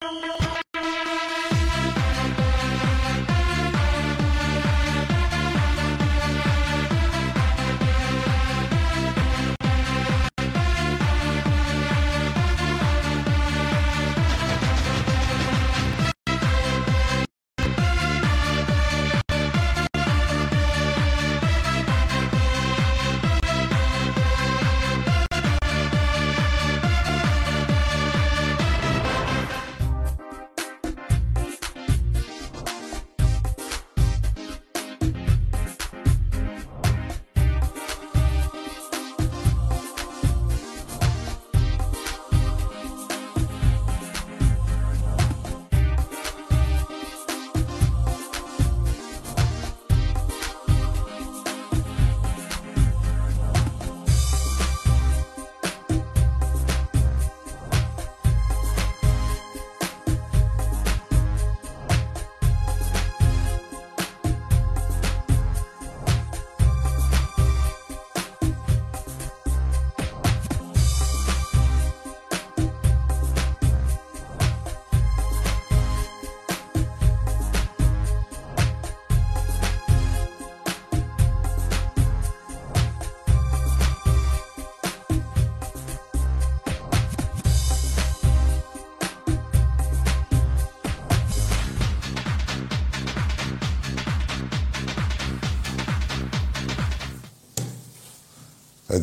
Thank you.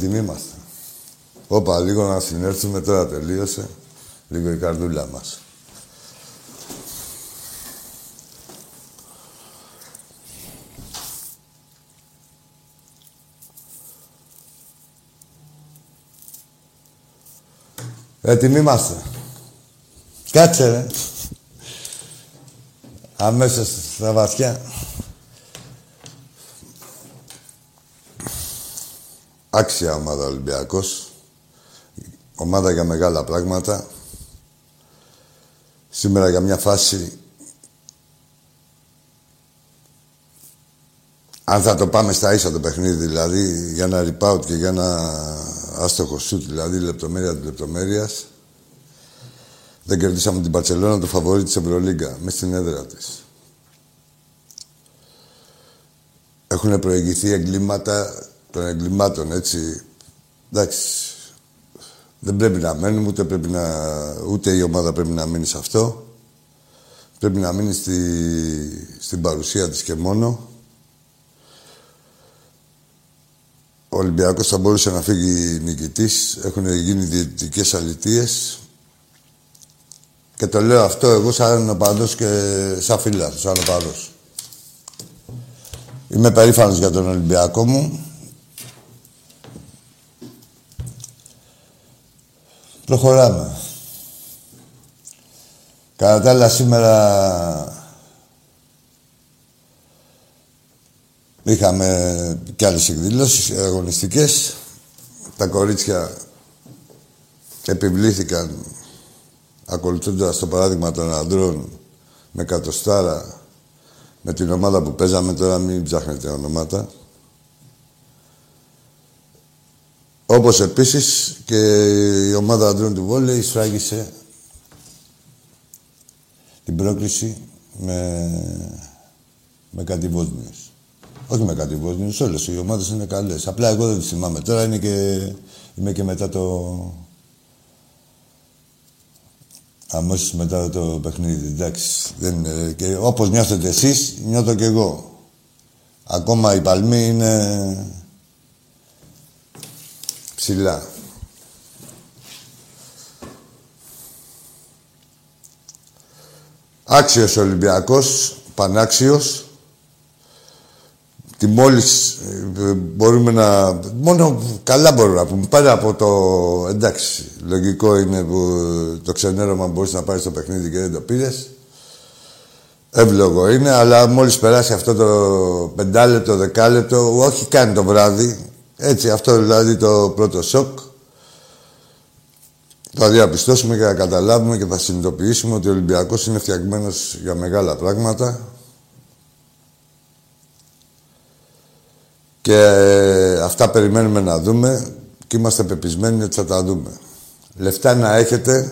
Έτοιμοι είμαστε. Όπα, λίγο να συνέρθουμε, τώρα τελείωσε. Λίγο η καρδούλα μας. Έτοιμοι είμαστε. Κάτσε, ρε. Αμέσως στα βαθιά. Άξια ομάδα Ολυμπιακός. Ομάδα για μεγάλα πράγματα. Σήμερα για μια φάση... Αν θα το πάμε στα ίσα το παιχνίδι, δηλαδή για ένα rebound και για ένα άστοχο σουτ, δηλαδή λεπτομέρεια της λεπτομέρειας. Δεν κερδίσαμε την Παρσελόνα, το φαβορή της Ευρωλίγκα, μες στην έδρα της. Έχουν προηγηθεί εγκλήματα των εγκλημάτων, έτσι. Εντάξει, δεν πρέπει να μένουμε, ούτε, πρέπει να, ούτε η ομάδα πρέπει να μείνει σε αυτό. Πρέπει να μείνει στη, στην παρουσία της και μόνο. Ο Ολυμπιακός θα μπορούσε να φύγει νικητής. Έχουν γίνει διαιτητικές αλητίες. Και το λέω αυτό εγώ σαν οπαδός και σαν φίλα, σαν οπαδός. Είμαι περήφανος για τον Ολυμπιακό μου. Προχωράμε. Κατά τα άλλα, σήμερα είχαμε κι άλλες εκδηλώσεις αγωνιστικές. Τα κορίτσια επιβλήθηκαν ακολουθώντας το παράδειγμα των ανδρών με κατοστάρα με την ομάδα που παίζαμε τώρα μην ψάχνετε ονόματα Όπως επίσης και η ομάδα αντρών του Βόλεϊ σφράγισε την πρόκληση με, με κάτι Βόσνιους. Όχι με κάτι Βόσνιους, όλες οι ομάδες είναι καλές. Απλά εγώ δεν τις θυμάμαι. Τώρα είναι και, είμαι και μετά το... Αμέσως μετά το παιχνίδι, εντάξει. Δεν, και όπως νιώθετε εσείς, νιώθω και εγώ. Ακόμα η Παλμή είναι ψηλά. Άξιος Ολυμπιακός, πανάξιος. Τι μόλις ε, μπορούμε να... Μόνο καλά μπορούμε να πούμε. Πέρα από το... Εντάξει, λογικό είναι που το ξενέρωμα μπορείς να πάρεις στο παιχνίδι και δεν το πήρες. Εύλογο είναι, αλλά μόλις περάσει αυτό το πεντάλεπτο, δεκάλεπτο, όχι καν το βράδυ, έτσι, αυτό δηλαδή το πρώτο σοκ. Θα διαπιστώσουμε και θα καταλάβουμε και θα συνειδητοποιήσουμε ότι ο Ολυμπιακός είναι φτιαγμένος για μεγάλα πράγματα. Και αυτά περιμένουμε να δούμε και είμαστε πεπισμένοι ότι θα τα δούμε. Λεφτά να έχετε,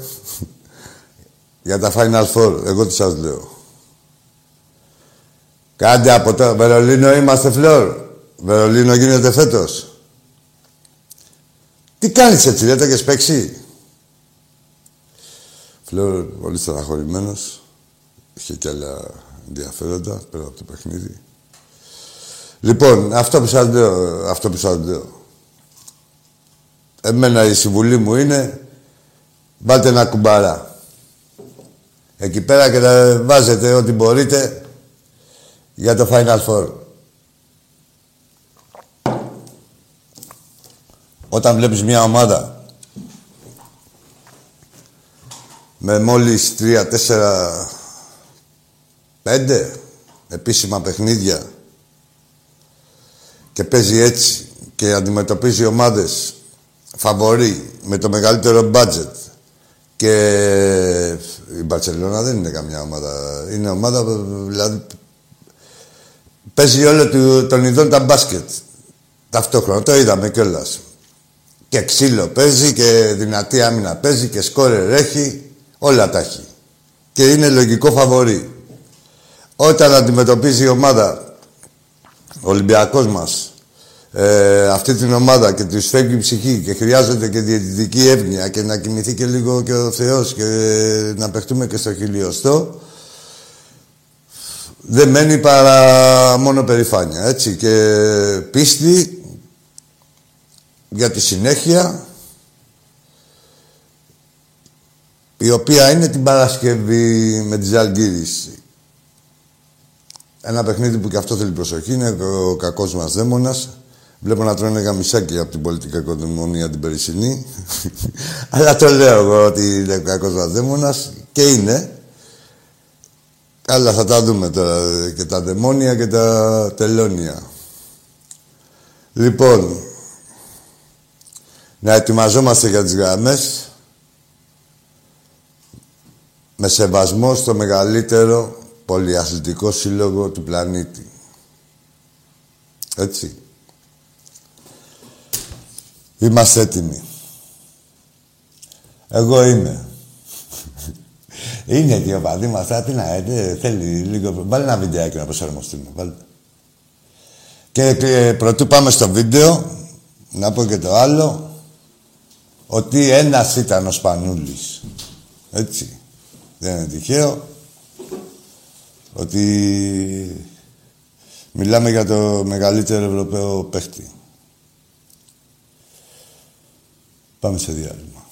Για τα Final Four, εγώ τι σας λέω. Κάντε από το Βερολίνο είμαστε φλόρ. Βερολίνο γίνεται φέτος. Τι κάνεις έτσι, δεν το έχεις παίξει; Φλόρ, πολύ στεναχωρημένος. Είχε και άλλα ενδιαφέροντα πέρα από το παιχνίδι. Λοιπόν, αυτό που σας λέω, αυτό που σας λέω. Εμένα η συμβουλή μου είναι βάλτε ένα κουμπαρά. Εκεί πέρα και να βάζετε ό,τι μπορείτε για το Final Four. Όταν βλέπεις μια ομάδα με μόλις τρία, τέσσερα, πέντε επίσημα παιχνίδια και παίζει έτσι και αντιμετωπίζει ομάδες φαβορή με το μεγαλύτερο budget και η Μπαρσελόνα δεν είναι καμιά ομάδα. Είναι ομάδα, δηλαδή, παίζει όλο τον ειδών τα μπάσκετ. Ταυτόχρονα, το είδαμε κιόλας. Και ξύλο παίζει και δυνατή άμυνα παίζει και σκόρερ έχει. Όλα τα έχει. Και είναι λογικό φαβορή. Όταν αντιμετωπίζει η ομάδα, ο Ολυμπιακός μας, ε, αυτή την ομάδα και του φεύγει η ψυχή και χρειάζεται και διαιτητική εύνοια και να κοιμηθεί και λίγο και ο Θεός και να παιχτούμε και στο χιλιοστό δεν μένει παρά μόνο περηφάνεια, έτσι, και πίστη για τη συνέχεια η οποία είναι την Παρασκευή με τη Ζαλγκύρης. Ένα παιχνίδι που και αυτό θέλει προσοχή, είναι ο κακός μας δαίμονας. Βλέπω να τρώνε γαμισάκι από την πολιτική οικονομία την περισσυνή. Αλλά το λέω εγώ ότι είναι κακός μας δαίμονας και είναι. Αλλά θα τα δούμε τώρα και τα δαιμόνια και τα τελώνια. Λοιπόν, να ετοιμαζόμαστε για τις γραμμές με σεβασμό στο μεγαλύτερο πολυαθλητικό σύλλογο του πλανήτη. Έτσι. Είμαστε έτοιμοι. Εγώ είμαι. Είναι και ο παδί μας, τι να ε, θέλει λίγο... Βάλε ένα βιντεάκι να προσαρμοστούμε. Βάλε. Και, και πρωτού πάμε στο βίντεο, να πω και το άλλο, ότι ένας ήταν ο Σπανούλης. Έτσι. Δεν είναι τυχαίο. Ότι μιλάμε για το μεγαλύτερο Ευρωπαίο παίχτη. Πάμε σε διάλειμμα.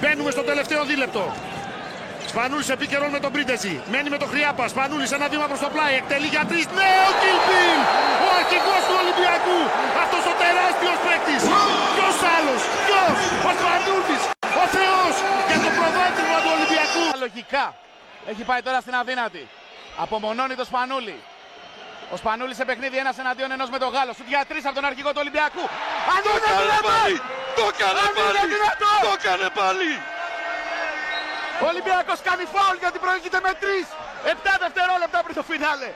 Μπαίνουμε στο τελευταίο δίλεπτο. Σπανούλης επίκαιρον με τον Πρίντεζη. Μένει με τον Χρειάπα. Σπανούλης ένα βήμα προς το πλάι. Εκτελεί για τρεις. Ναι, ο Κιλπίλ! Ο αρχηγός του Ολυμπιακού. Αυτός ο τεράστιος παίκτης. Ποιος άλλος; Ποιος; Ο Σπανούλης. Ο Θεός. Για το προβάδισμα του Ολυμπιακού. Λογικά. Έχει πάει τώρα στην αδύνατη. Απομονώνει το Σπανούλη. Ο Σπανούλης σε παιχνίδι ένας εναντίον ενός με τον Γάλλο. Σου για τρεις από τον αρχηγό του Ολυμπιακού. Αν το έκανε πάλι! Το έκανε πάλι! Το έκανε πάλι! Ο Ολυμπιακός κάνει φάουλ γιατί προηγείται με τρεις. Επτά δευτερόλεπτα πριν το φινάλε.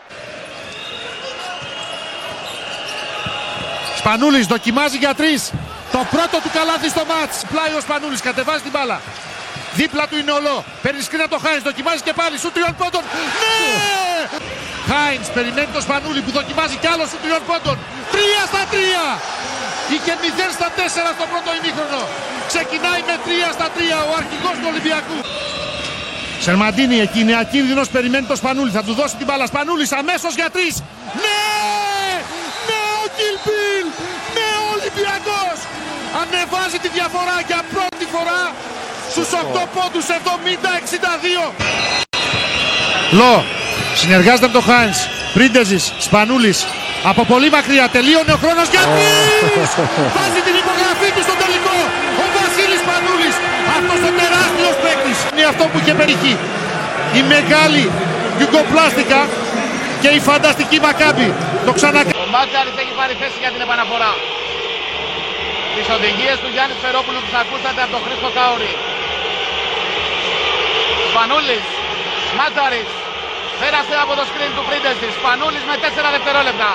Σπανούλης δοκιμάζει για τρεις. Το πρώτο του καλάθι στο μάτς. Πλάι ο Σπανούλης, κατεβάζει την μπάλα. Δίπλα του είναι ολό. Παίρνει σκρίνα το Χάινς, δοκιμάζει και πάλι. Σου τριών πόντων. Ναι! Χάινς περιμένει το Σπανούλη που δοκιμάζει κι άλλο σου τριών πόντων. Τρία στα τρία. Είχε 0 στα 4 στο πρώτο ημίχρονο. Ξεκινάει με 3 στα 3 ο αρχηγός του Ολυμπιακού. Σερμαντίνη εκεί είναι ακίνδυνος, περιμένει το Σπανούλη. Θα του δώσει την μπάλα. Σπανούλης αμέσως για τρεις. Ναι! Ναι ο Κιλπίλ! Ναι ο Ολυμπιακός! Ανεβάζει τη διαφορά για πρώτη φορά στους 8 πόντους 70-62. Λο, συνεργάζεται με τον Χάινς. Πρίντεζης, Σπανούλης. Από πολύ μακριά τελείωνε ο χρόνος για τρεις! Βάζει την υπογραφή του στο τελικό. Παίκτης. Είναι αυτό που είχε περιχεί. Η μεγάλη γιουγκοπλάστικα και η φανταστική Μακάμπη. Το ξανακάνει. Ο Μάτζαρης έχει πάρει θέση για την επαναφορά. Τις οδηγίες του Γιάννης Φερόπουλου τις ακούσατε από τον Χρήστο Κάουρη. Σπανούλης, Μάτζαρης, Πέρασε από το screen του Πρίντεζης. Σπανούλης με 4 δευτερόλεπτα.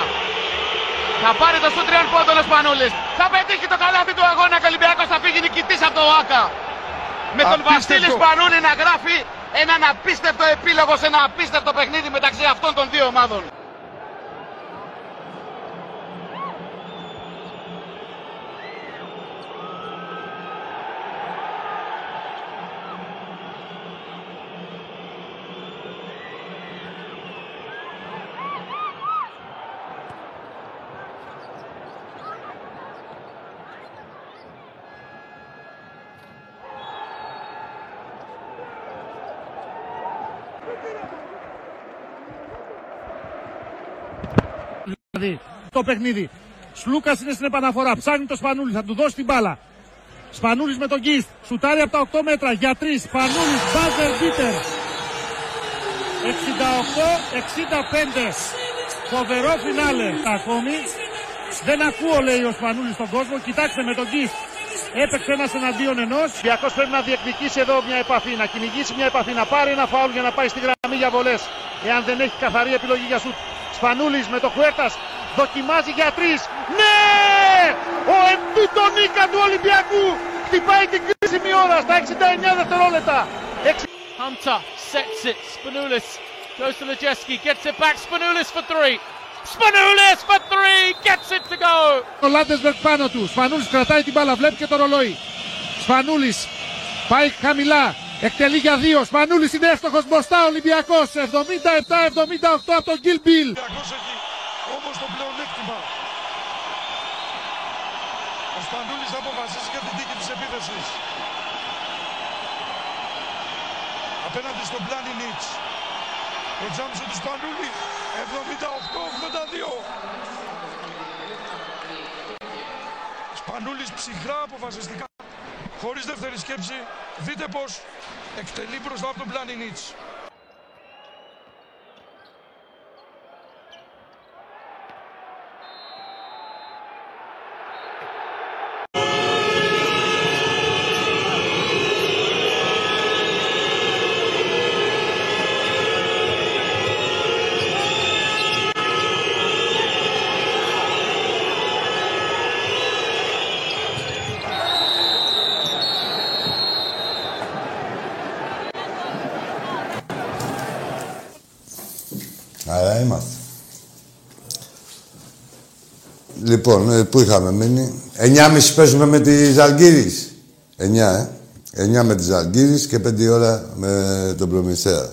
Θα πάρει το σου τριών πόντων ο Σπανούλης. Θα πετύχει το καλάθι του αγώνα και ο Ολυμπιακός θα φύγει νικητής από το ΆΚΑ. Με τον Βασίλης Σπανούλη να γράφει έναν απίστευτο επίλογο σε ένα απίστευτο παιχνίδι μεταξύ αυτών των δύο ομάδων. Δηλαδή, το παιχνίδι. Σλούκας είναι στην επαναφορά. Ψάχνει το Σπανούλης, θα του δώσει την μπάλα. Σπανούλης με τον Γκίστ. Σουτάρει από τα 8 μέτρα για 3. Σπανούλης, μπάζερ μπίτερ. 68-65. Φοβερό φινάλε ακόμη. Δεν ακούω λέει ο Σπανούλης στον κόσμο. Κοιτάξτε με τον Γκίστ. Έπαιξε ένας εναντίον ενός. Διακό πρέπει να διεκδικήσει εδώ μια επαφή, να κυνηγήσει μια επαφή, να πάρει ένα φάουλ για να πάει στη γραμμή για βολές. Εάν δεν έχει καθαρή επιλογή για σουτ. Σπανούλης με το Χουέρτας δοκιμάζει για τρεις. Ναι! Ο Εμπιτονίκα του Ολυμπιακού χτυπάει την κρίσιμη ώρα στα 69 δευτερόλεπτα. Hunter sets it. Spanoulis goes to Lejeski, gets it back. Spanoulis for three. Spanoulis for three, gets it to go. Ο Λάντεσβερκ πάνω του. Σπανούλης κρατάει την μπάλα, βλέπει και το ρολόι. Σπανούλης πάει χαμηλά. Εκτελεί για δύο. Σπανούλης είναι εύστοχος μπροστά. Ολυμπιακός 77-78 από τον Γκίλ Μπιλ. Ολυμπιακός έχει όμως το πλεονέκτημα. Ο Σπανούλης θα αποφασίσει για την τύχη της επίθεσης. Απέναντι στον Πλάνι Νίτς. Το τζάμψο του Σπανούλη 78-82. Σπανούλης ψυχρά αποφασιστικά. Χωρίς δεύτερη σκέψη, δείτε πως εκτελεί μπροστά από τον Πλάνι Νίτς. Άρα είμαστε. Λοιπόν, ε, πού είχαμε μείνει; 9.30 παίζουμε με τη Ζαλγκύρης. 9, ε. 9 με τη Ζαλγκύρης και 5 ώρα με τον Προμηθέα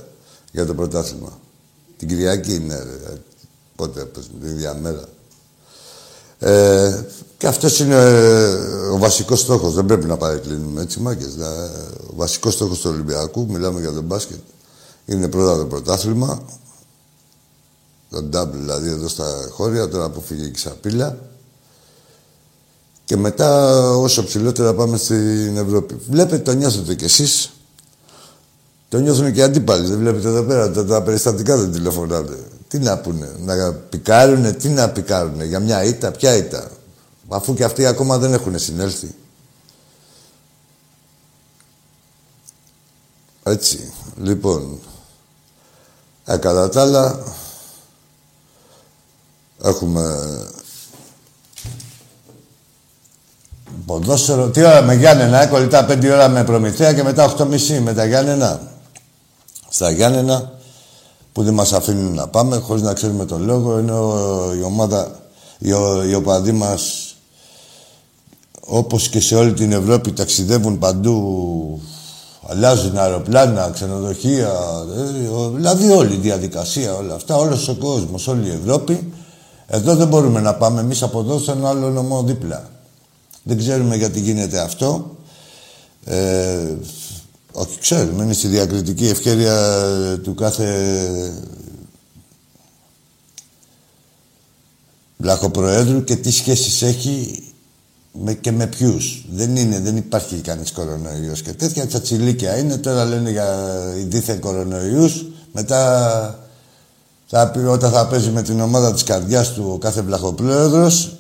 για το πρωτάθλημα. Την Κυριακή είναι, ρε. Πότε παίζουμε, την ίδια μέρα. Ε, και αυτός είναι ε, ο βασικός στόχος. Δεν πρέπει να παρεκκλίνουμε έτσι, μάγκες. Να, ο βασικός στόχος του Ολυμπιακού, μιλάμε για τον μπάσκετ, είναι πρώτα το πρωτάθλημα, το double δηλαδή εδώ στα χώρια, τώρα που φύγει η Ξαπίλα. Και μετά όσο ψηλότερα πάμε στην Ευρώπη. Βλέπετε, το νιώθετε κι εσείς. Το νιώθουν και οι αντίπαλοι. Δεν βλέπετε εδώ πέρα, τα, τα περιστατικά δεν τηλεφωνάτε. Τι να πούνε, να πικάρουνε, τι να πικάρουνε, για μια ήττα, ποια ήττα. Αφού και αυτοί ακόμα δεν έχουν συνέλθει. Έτσι, λοιπόν. Ε, κατά τα άλλα, Έχουμε ποδόσφαιρο. Τι ώρα με Γιάννενα, ε, κολλητά πέντε ώρα με Προμηθέα και μετά 8.30 με τα Γιάννενα. Στα Γιάννενα που δεν μας αφήνουν να πάμε χωρίς να ξέρουμε τον λόγο ενώ η ομάδα, οι, οι οπαδοί μας όπως και σε όλη την Ευρώπη ταξιδεύουν παντού αλλάζουν αεροπλάνα, ξενοδοχεία, ε, δηλαδή όλη η διαδικασία, όλα αυτά, όλος ο κόσμος, όλη η Ευρώπη εδώ δεν μπορούμε να πάμε εμείς από εδώ στον άλλο νομό δίπλα. Δεν ξέρουμε γιατί γίνεται αυτό. Ε, όχι, ξέρουμε. Είναι στη διακριτική ευκαιρία του κάθε λαχοπροέδρου και τι σχέσεις έχει με, και με ποιους. Δεν είναι, δεν υπάρχει κανείς κορονοϊός και τέτοια τσατσιλίκια είναι. Τώρα λένε για δίθεν κορονοϊούς. Μετά θα πει, όταν θα παίζει με την ομάδα της καρδιάς του ο κάθε βλαχοπρόεδρος,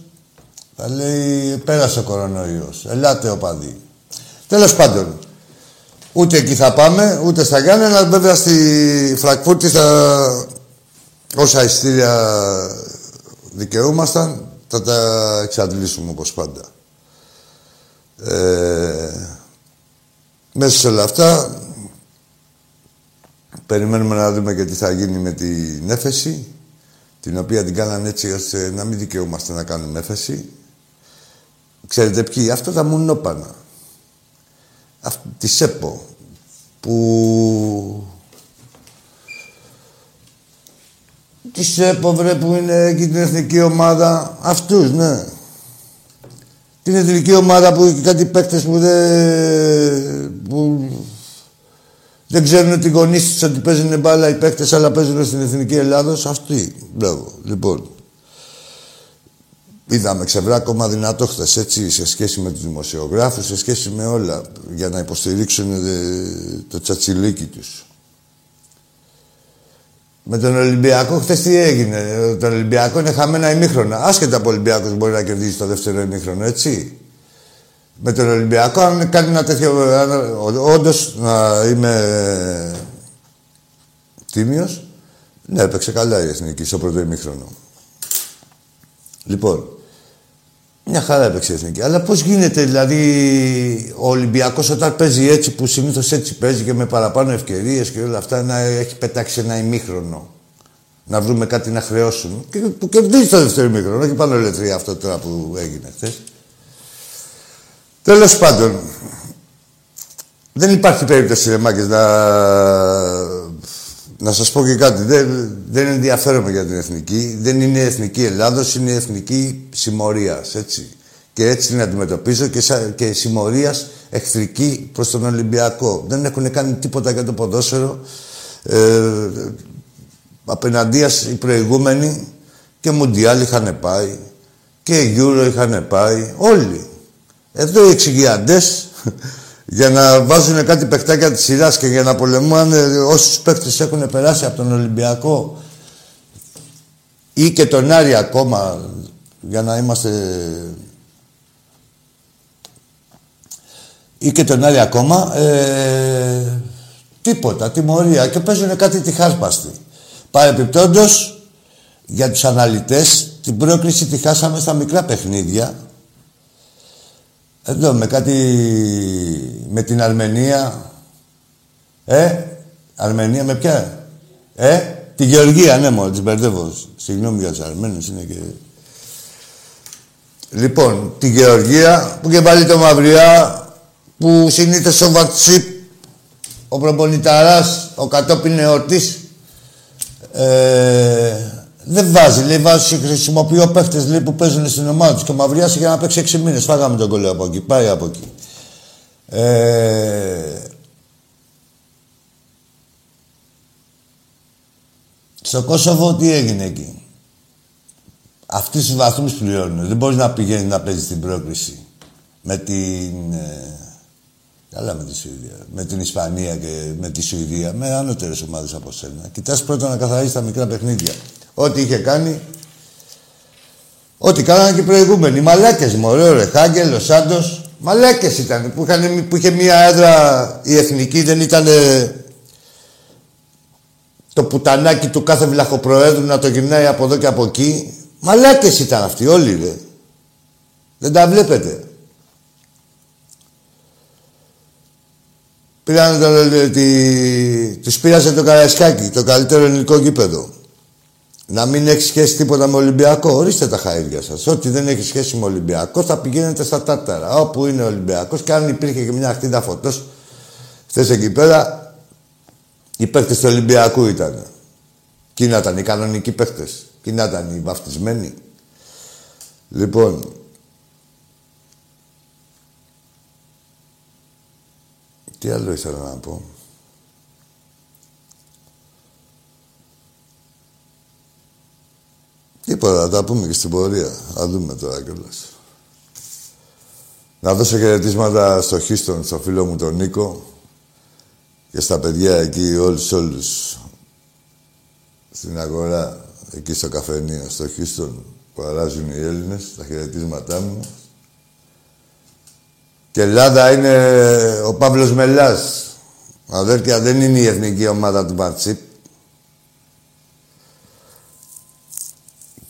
θα λέει πέρασε ο κορονοϊός. Ελάτε οπαδοί. Τέλος πάντων, Ούτε εκεί θα πάμε, ούτε στα Γιάννενα. Βέβαια στη Φραγκφούρτη θα... όσα ειστήρια δικαιούμασταν θα τα εξαντλήσουμε όπως πάντα. Ε, μέσα σε όλα αυτά περιμένουμε να δούμε και τι θα γίνει με την έφεση την οποία την κάνανε έτσι ώστε να μην δικαιούμαστε να κάνουμε έφεση. Ξέρετε ποιοι, αυτά τα μουνόπανα. Αυτή, τη ΣΕΠΟ, που... Τη ΣΕΠΟ, βρε, που είναι εκεί την εθνική ομάδα. Αυτούς, ναι. Την εθνική ομάδα που έχει κάτι παίκτες που δεν... Που δεν ξέρουν ότι οι γονείς τους ότι παίζουν μπάλα οι παίκτες, αλλά παίζουν στην εθνική Ελλάδος. Αυτοί. Μπράβο. Λοιπόν. Είδαμε ξεβράκωμα δυνατό χθες έτσι σε σχέση με τους δημοσιογράφους, σε σχέση με όλα για να υποστηρίξουν ε, το τσατσιλίκι τους. Με τον Ολυμπιακό, χθες τι έγινε; Τον Ολυμπιακό είναι χαμένα ημίχρονα. Άσχετα από Ολυμπιακός μπορεί να κερδίσει το δεύτερο ημίχρονο, έτσι με τον Ολυμπιακό, αν κάνει ένα τέτοιο. Όντως να είμαι τίμιος, ναι, έπαιξε καλά η εθνική στο πρώτο ημίχρονο. Λοιπόν, μια χαρά έπαιξε η εθνική. Αλλά πώς γίνεται δηλαδή ο Ολυμπιακός όταν παίζει έτσι που συνήθως έτσι παίζει και με παραπάνω ευκαιρίες και όλα αυτά να έχει πετάξει ένα ημίχρονο. Να βρούμε κάτι να χρεώσουν. Και που κερδίζει το δεύτερο ημίχρονο. Όχι πάνω λετρία αυτό τώρα που έγινε χθε. Τέλος πάντων, δεν υπάρχει περίπτωση, ρε Μάκες, να... να σας πω και κάτι. Δεν, δεν ενδιαφέρομαι για την εθνική. Δεν είναι η εθνική Ελλάδος, είναι η εθνική συμμορίας, έτσι. Και έτσι την αντιμετωπίζω και, σα... και συμμορίας εχθρική προς τον Ολυμπιακό. Δεν έχουν κάνει τίποτα για το ποδόσφαιρο. Ε, απέναντίας οι προηγούμενοι και Μουντιάλ είχαν πάει και Euro είχαν πάει. Όλοι. Εδώ οι εξηγιαντές για να βάζουν κάτι παιχτάκια της σειράς και για να πολεμάνε όσους παίκτες έχουν περάσει από τον Ολυμπιακό ή και τον Άρη ακόμα για να είμαστε ή και τον Άρη ακόμα ε, τίποτα, τιμωρία και παίζουν κάτι τη χάσπαστη. Παρεπιπτόντως για τους αναλυτές την πρόκληση τη χάσαμε στα μικρά παιχνίδια εδώ με κάτι... με την Αρμενία. Ε, Αρμενία με ποια; Ε, τη Γεωργία, ναι, μόνο, τις μπερδεύω. Συγγνώμη για τους Αρμένους, είναι και... Λοιπόν, τη Γεωργία που και πάλι το Μαυριά που συνήθως ο Βατσίπ, ο προπονηταράς, ο κατόπιν εορτής, ε, δεν βάζει, λέει, βάζει, χρησιμοποιώ παίχτε λέει, που παίζουν στην ομάδα τους και μαυριάσει για να παίξει 6 μήνες. Φάγαμε τον κολλέο από εκεί, πάει από εκεί. Ε... Στο Κόσοβο τι έγινε εκεί; Αυτοί του βαθμούς πληρώνουν. Δεν μπορείς να πηγαίνεις να παίζεις την πρόκληση με την. Ε... Καλά με τη Σουηδία. Με την Ισπανία και με τη Σουηδία. Με ανώτερες ομάδες από σένα. Κοιτάς πρώτα να καθαρίσει τα μικρά παιχνίδια. Ό,τι είχε κάνει. Ό,τι κάνανε και οι προηγούμενοι. Μαλάκες μωρέ, ο Ρεχάγκελ, ο Σάντος. Μαλάκες ήταν. Που, είχαν, που είχε μία έδρα η εθνική, δεν ήταν το πουτανάκι του κάθε βλαχοπροέδρου να το γυρνάει από εδώ και από εκεί. Μαλάκες ήταν αυτοί όλοι, ρε. Δεν τα βλέπετε. Πήραν το, τη, τους πήρασε το Καραϊσκάκι, το καλύτερο ελληνικό γήπεδο. Να μην έχει σχέση τίποτα με Ολυμπιακό. Ορίστε τα χαίδια σας. Ό,τι δεν έχει σχέση με Ολυμπιακό θα πηγαίνετε στα τάταρα. Όπου είναι Ολυμπιακός και αν υπήρχε και μια ακτίδα φωτός χθες εκεί πέρα, οι παίχτε του Ολυμπιακού ήταν. Κι να ήταν οι κανονικοί παίχτε. Κι να ήταν οι βαφτισμένοι. Λοιπόν, τι άλλο ήθελα να πω. Τίποτα, θα τα πούμε και στην πορεία. Θα δούμε τώρα κιόλας. Να δώσω χαιρετίσματα στο Χίστον, στο φίλο μου τον Νίκο και στα παιδιά εκεί, όλους, όλους στην αγορά, εκεί στο καφενείο, στο Χίστον που αράζουν οι Έλληνες, τα χαιρετίσματά μου. Και Ελλάδα είναι ο Παύλος Μελάς. Αδέρφια, δεν είναι η εθνική ομάδα του Μπαρτσίπ.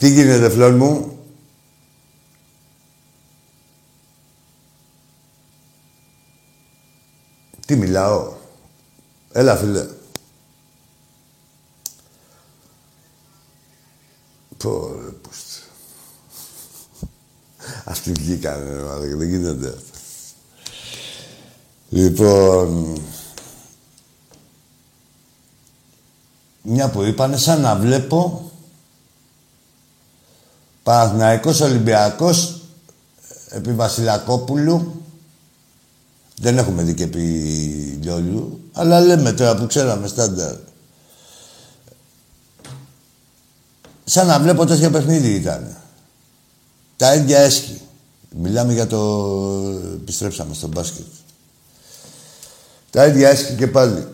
Τι γίνεται, φλόρ μου; Τι μιλάω; Έλα, φίλε. Πω, ρε, πούστε. Αυτοί βγήκανε, ρε, δεν γίνεται αυτό. Λοιπόν, μια που είπανε, σαν να βλέπω Παναθηναϊκός Ολυμπιακός επί Βασιλακόπουλου δεν έχουμε δει και επί Λιόλιου, αλλά λέμε τώρα που ξέραμε στάνταρ. Σαν να βλέπω τέτοια παιχνίδι ήταν. Τα ίδια έσχη. Μιλάμε για το... Επιστρέψαμε στο μπάσκετ. Τα ίδια έσχη και πάλι.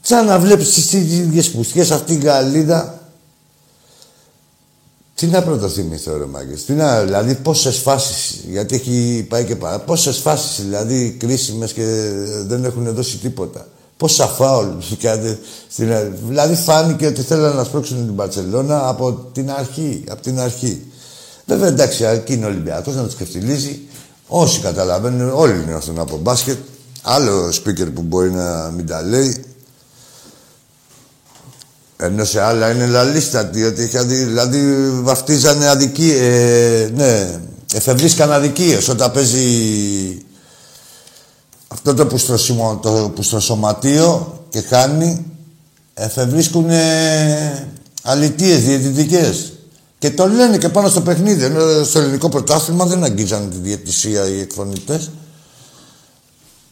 Σαν να βλέπεις τις ίδιες πουστιές αυτή η γαλίδα. Τι να πρωτοθυμηθώ ρε μάγκες; Τι να, δηλαδή πόσες φάσεις, γιατί έχει πάει και πάρα, πόσες φάσεις δηλαδή κρίσιμες και δεν έχουν δώσει τίποτα. Πόσα φάουλ. Δηλαδή φάνηκε ότι θέλανε να σπρώξουν την Παρσελώνα από την αρχή. Από την αρχή. Βέβαια εντάξει, εκεί είναι ο Ολυμπιακός να τους ξεφτυλίζει. Όσοι καταλαβαίνουν, όλοι νιώθουν από μπάσκετ. Άλλο speaker που μπορεί να μην τα λέει. Ενώ σε άλλα είναι λαλίστατη, ότι δηλαδή βαφτίζανε αδικοί, ε, ναι, εφευρίσκαν αδικίες όταν παίζει αυτό το που στο, σωματείο και χάνει, εφευρίσκουν αλητίες διαιτητικές. Και το λένε και πάνω στο παιχνίδι. Ενώ στο ελληνικό πρωτάθλημα δεν αγγίζανε τη διαιτησία οι εκφωνητές.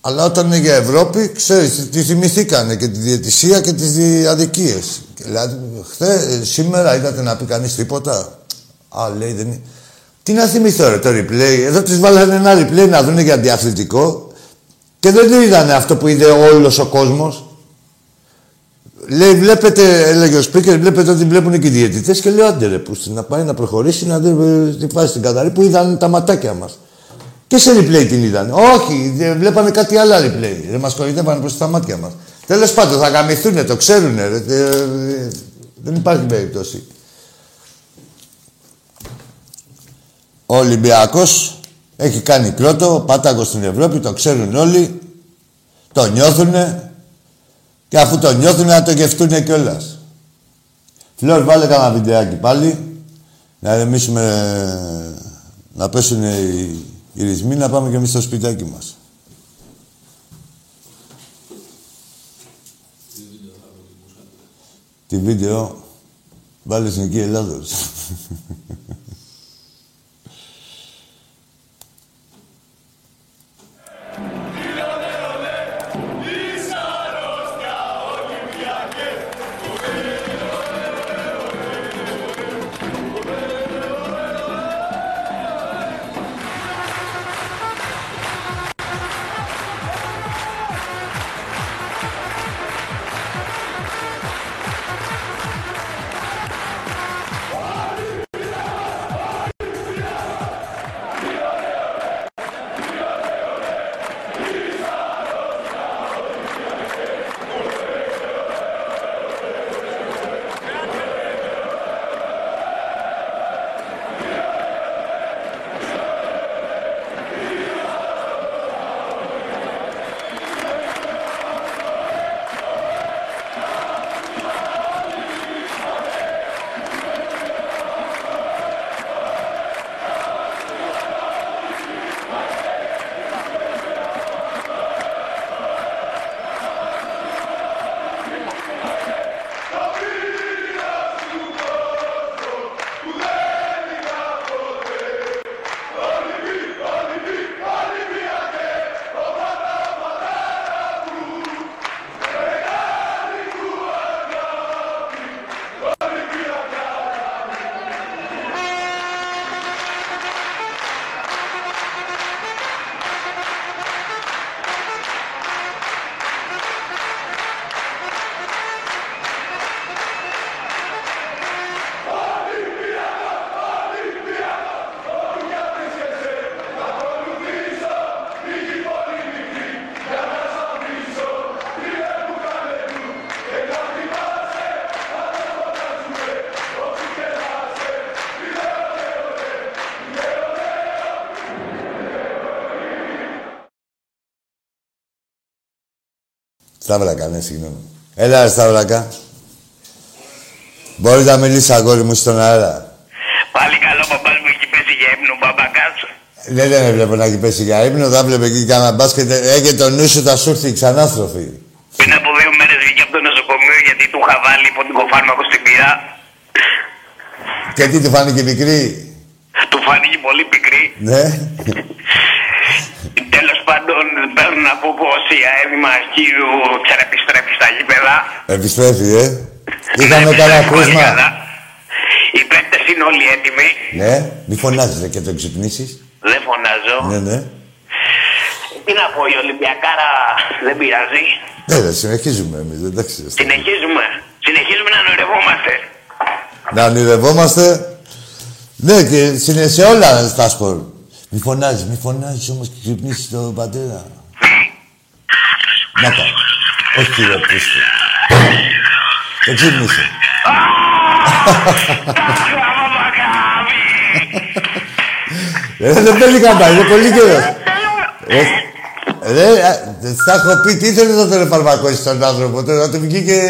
Αλλά όταν είναι για Ευρώπη, ξέρεις, τη θυμηθήκανε και τη διαιτησία και τις αδικίες. Δηλαδή, χθες, σήμερα είδατε να πει κανείς τίποτα. Α, λέει, δεν είναι. Τι να θυμηθώ ρε, το replay. Εδώ τους βάλανε ένα replay να δουν για διαθλητικό και δεν είδανε αυτό που είδε όλος ο κόσμος. Λέει, βλέπετε, έλεγε ο Σπίκερ, βλέπετε ότι βλέπουν και οι διαιτητές και λέω, άντε ρε, που να πάει να προχωρήσει, να δει τη φάση στην καθαρή που είδαν τα ματάκια μας. Και σε replay την είδαν. Όχι, βλέπανε κάτι άλλο replay. Δεν μας κοροϊδεύανε προς τα μάτια μας. Τέλος πάντων, θα γαμηθούν, το ξέρουν. Δεν υπάρχει περίπτωση. Ο Ολυμπιακός έχει κάνει πρώτο, πάταγο στην Ευρώπη, το ξέρουν όλοι. Το νιώθουν και αφού το νιώθουν να το γευτούν κιόλας. Φλόρ, βάλε κανένα βιντεάκι πάλι. Να ρεμίσουμε να πέσουν οι οι ρυθμοί να πάμε και εμείς στο σπιτάκι μας. Τι βίντεο βάλες Εθνική Ελλάδος. Σταύρακα, ναι, συγγνώμη. Έλα, ρε, Σταύρακα. Μπορείς να μιλήσεις, αγόρι μου, στον αέρα. Πάλι καλό παπάς μου έχει πέσει για ύπνο μπαμπακάς. Ναι, δεν βλέπω να έχει πέσει για ύπνο. Θα βλέπε εκεί κανένα μπάσκετ. Έχει το νου σου, θα σου έρθει ξανάστροφη. Πριν από δύο μέρες βγήκε από το νοσοκομείο γιατί του είχα βάλει υποτικοφάρμακο στην πυρά. Και τι του φάνηκε μικρή. Του φάνηκε πολύ πικρή. Ναι. Τέλος πάντων, θέλω να πω πως η αέδημα αρχείου ξαναεπιστρέφει στα γήπεδα. Επιστρέφει, ε. Είχαμε κανένα Πολύ κρούσμα. καλά. Οι παίκτες είναι όλοι έτοιμοι. Ναι, μη φωνάζεις ρε, και το ξυπνήσεις. Δεν φωνάζω. Ναι, ναι. Τι να πω, η Ολυμπιακάρα δεν πειράζει. Ναι, ρε, συνεχίζουμε εμείς, εντάξει. ρε, Σταύρο. Συνεχίζουμε. Συνεχίζουμε να ονειρευόμαστε. Να ονειρευόμαστε. Ναι, και είναι σε όλα στα σπορ. Μη φωνάζεις, μη φωνάζεις όμως και ξυπνήσεις τον πατέρα. Να τα. Όχι κύριε Πούστο. Το ξύπνησε. Ε, δεν παίρνει καμπά, είναι πολύ καιρός. Ε, Ρε, α, θα έχω πει τι ήθελε να τον εφαρμακώσει τον άνθρωπο τώρα, να του βγήκε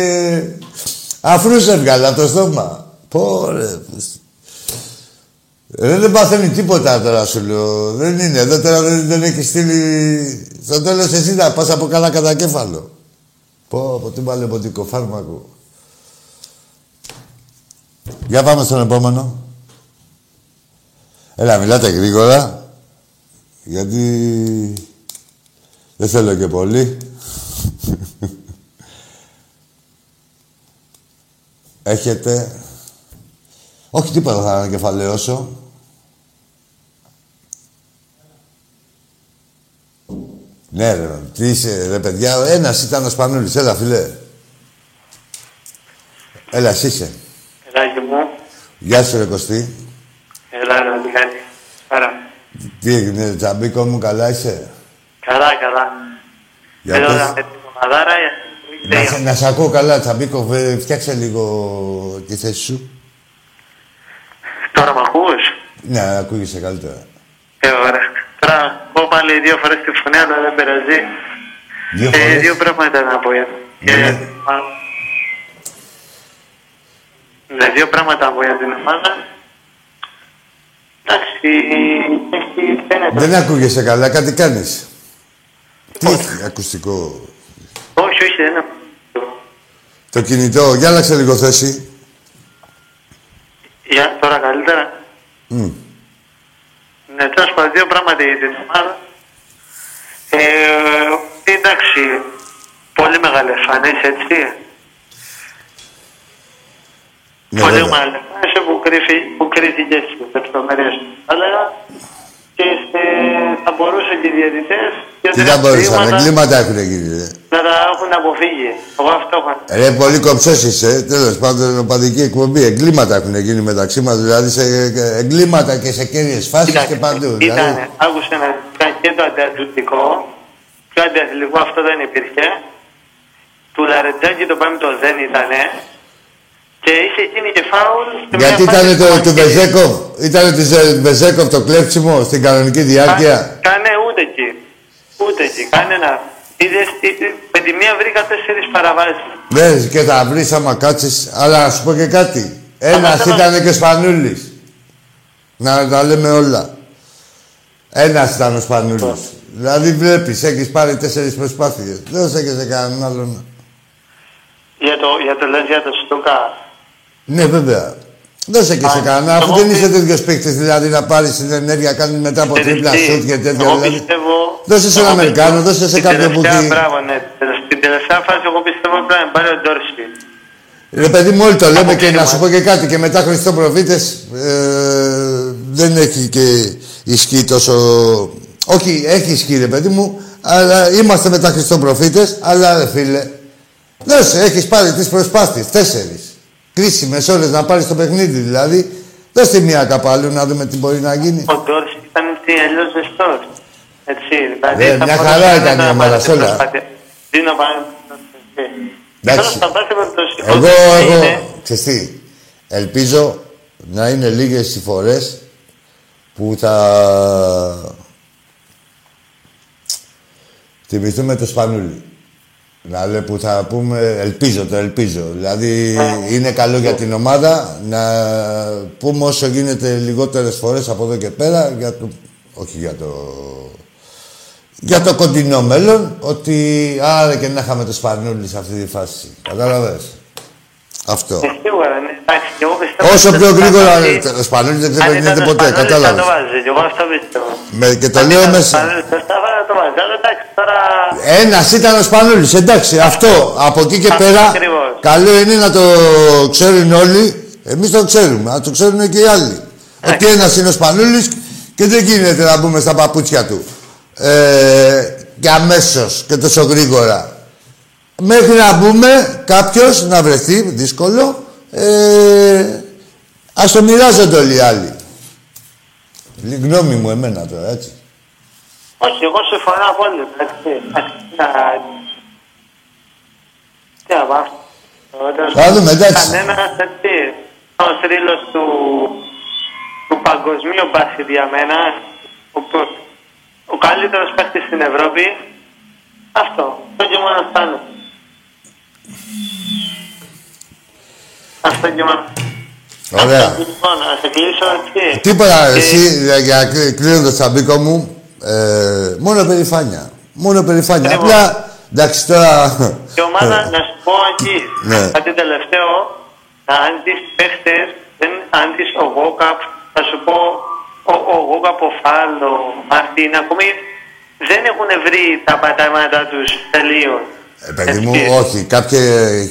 αφρούς έβγαλε από το στόμα. Πω ρε. Ρε, δεν παθαίνει τίποτα τώρα σου λέω. Δεν είναι. Εδώ τώρα δεν, δεν έχει στείλει... Στο τέλος εσύ να πας από καλά κατά κέφαλο. Πω, από τι βάλε ποτικό φάρμακο. Για πάμε στον επόμενο. Έλα, μιλάτε γρήγορα. Γιατί δεν θέλω και πολύ. Έχετε... Όχι τίποτα θα ανακεφαλαιώσω. Ναι ρε, τι είσαι ρε παιδιά, ένας ήταν ο Σπανούλης, έλα φίλε. Έλα, εσύ είσαι. Ελάκι μου. Γεια σου ρε Κωστή. Έλα, ρε, τι κάνεις. Άρα. Τι έγινε, Τζαμπίκο μου, καλά είσαι; Καλά, καλά. Για Θέλω πες. να με την ομαδάρα. Να, σε- να σε ακούω καλά, Τσαμπίκο, βε- φτιάξε λίγο τη θέση σου. Τώρα μ' ακούς. Ναι, ακούγεσαι καλύτερα. Ε, ωραία. Τώρα πω πάλι δύο φορές τη φωνή, αλλά δεν πειράζει. Δύο Ε, φορές; δύο πράγματα να πω για Ναι, για ναι. την ομάδα. Ναι, δύο πράγματα να πω για την ομάδα. Εντάξει, έχει φαίνεται. Δεν ακούγεσαι καλά, κάτι κάνεις. Τι έχει ακουστικό; Όχι, όχι, δεν είναι. Το κινητό, για άλλαξε λίγο θέση. Για τώρα καλύτερα. Μμ. Ναι, τέλο πάντων, δύο πράγματα για την ομάδα. Ε, εντάξει, πολύ μεγάλε φανέ, έτσι. Ναι, πολύ βέβαια. μεγάλε φανέ που, κρύφει- που κρίθηκε στις λεπτομέρειες, θα έλεγα. Και σε, θα μπορούσαν και οι διαιτητές Τι θα μπορούσαν, εγκλήματα έχουν γίνει. ρε. να τα έχουν αποφύγει. Εγώ αυτό έχω. Ρε, πολύ κοψός είσαι. Τέλος πάντων, οπαδική εκπομπή. Εγκλήματα έχουν γίνει μεταξύ μας. Δηλαδή, σε εγκλήματα και σε κέρυες φάσεις και παντού. Ήταν, Δηλαδή, άκουσε να ήταν και το αντιαθλητικό. Και αντιαθλητικό αυτό δεν υπήρχε. Του Λαρετζάκη το πέμπτο δεν ήταν. Και είχε γίνει και φάουλ. σε μια γιατί φάση ήταν το, σημαντική. του Βεζέκοβ, ήταν του Ζε- Βεζέκοβ το κλέψιμο στην κανονική διάρκεια; Κα- Κάνε ούτε εκεί. Ούτε εκεί. Κανένα. Είδες, είδες, με τη μία βρήκα τέσσερις παραβάσεις. Ναι, και θα βρεις άμα κάτσεις. Αλλά να σου πω και κάτι. Ένας Αλλά θέλω- ήταν και ο Σπανούλης. Να τα λέμε όλα. Ένας ήταν ο Σπανούλης. Δηλαδή βλέπεις, έχεις πάρει τέσσερις προσπάθειες. Δώσε και σε κανέναν άλλον. Για το, για το λες για το Στούκα. Ναι, βέβαια. Δώσε και Α, σε κανένα, αφού εγώ δεν πι- είσαι τέτοιος παίκτης, δηλαδή να πάρεις την ενέργεια, κάνεις μετά από τρίπλα Τελεστή. σουτ και τέτοια. Εγώ Δηλαδή. πιστεύω... Δώσε σε έναν εγώ Αμερικάνο, πιστεύω- δώσε σε στην κάποιον που τελευταία- δει- Μπράβο, ναι. Στην τελευταία φάση εγώ πιστεύω πρέπει να πάρει ο Ντόρση. Ρε παιδί μου, όλοι το λέμε και Αποκλείμα. να σου πω και κάτι. Και μετά Χριστοπροφήτες ε, δεν έχει και ισχύ τόσο. Όχι, έχει ισχύ, ρε παιδί μου, αλλά είμαστε μετά Χριστοπροφήτες, αλλά ρε φίλε. Δώσε, έχεις πάρει τις προσπάθειες, τέσσερις. Κρίσιμε όλες να πάρεις το παιχνίδι δηλαδή. Δώστε μία καπάλου να δούμε τι μπορεί να γίνει. Ο Ντόρση ήταν τι αλλιώς ζεστός. Έτσι, δηλαδή... Ε, θα μια μπορούσε χαρά να ήταν η να ομάδα πάρει σε όλα. προσπάθεια. Τι να πάρει... Εντάξει. Τώρα, στα πάση περιπτώσει, Εγώ, όταν εγώ, είναι- ξέρεις τι, ελπίζω να είναι λίγες οι φορές που θα θυμηθούμε το Σπανούλι. Να λέω που θα πούμε, ελπίζω, το ελπίζω. Δηλαδή είναι καλό για την ομάδα να πούμε όσο γίνεται λιγότερες φορές από εδώ και πέρα, για το, όχι για το, για το κοντινό μέλλον, ότι άρα και να είχαμε το Σπανούλης σε αυτή τη φάση. Κατάλαβες; Αυτό. Ε, Σίγουρα, ναι. Εντάξει, και εγώ πιστεύω Όσο ότι πιο το γρήγορα Σπανούλη- το Σπανούλης δεν αν ξεπερνιέται ήταν ο ποτέ, Σπανούλης, κατάλαβες. Θα το βάζει, και εγώ αυτό πιστεύω. Με, και το Αν λέω ήταν ο μέσα. Σπανούλης, θα θα το βάζει. Αλλά εντάξει, τώρα... Ένας ήταν ο Σπανούλης, εντάξει. Αυτό από εκεί και Αυτό πέρα. ακριβώς. Καλό είναι να το ξέρουν όλοι. Εμείς το ξέρουμε, να το ξέρουν και οι άλλοι. Ότι ένας είναι ο Σπανούλης και δεν γίνεται να μπούμε στα παπούτσια του. Ε, και αμέσως και τόσο γρήγορα. Μέχρι να μπούμε κάποιος να βρεθεί, δύσκολο, ε, ας το μοιράζονται όλοι οι άλλοι. Η γνώμη μου, εμένα τώρα, έτσι. Όχι, εγώ συμφωνώ απόλυτα. εντάξει. Α, Τι να πάω. Θα δούμε, εντάξει. Κανένας έτσι, ο θρύλος του, του παγκοσμίου μπάσκετ για μένα, ο, προ- ο καλύτερος παίκτης στην Ευρώπη, αυτό, αυτό και μόνο φτάνω. Αυτό και μόνο. Ωραία. Αυτό, Λοιπόν, να σε κλείσω έτσι. Τίποτα, Και- εσύ, για- για κλείνοντας τσαμπίκο μου, ε, μόνο περηφάνεια. Μόνο περηφάνεια. Ακριβώς. Απλά, εντάξει τώρα. Και ομάδα, να σου πω εκεί, Ναι. κάτι τελευταίο, αν δεις παίχτες, δεν, αν δεις ο Γόκαπ, θα σου πω, ο, ο Γόκαπ, ο Φάλ, ο Μαρτίν, ακόμη δεν έχουν βρει τα πατάματα τους τελείως. Ε, παιδί μου, Έτσι. όχι, κάποια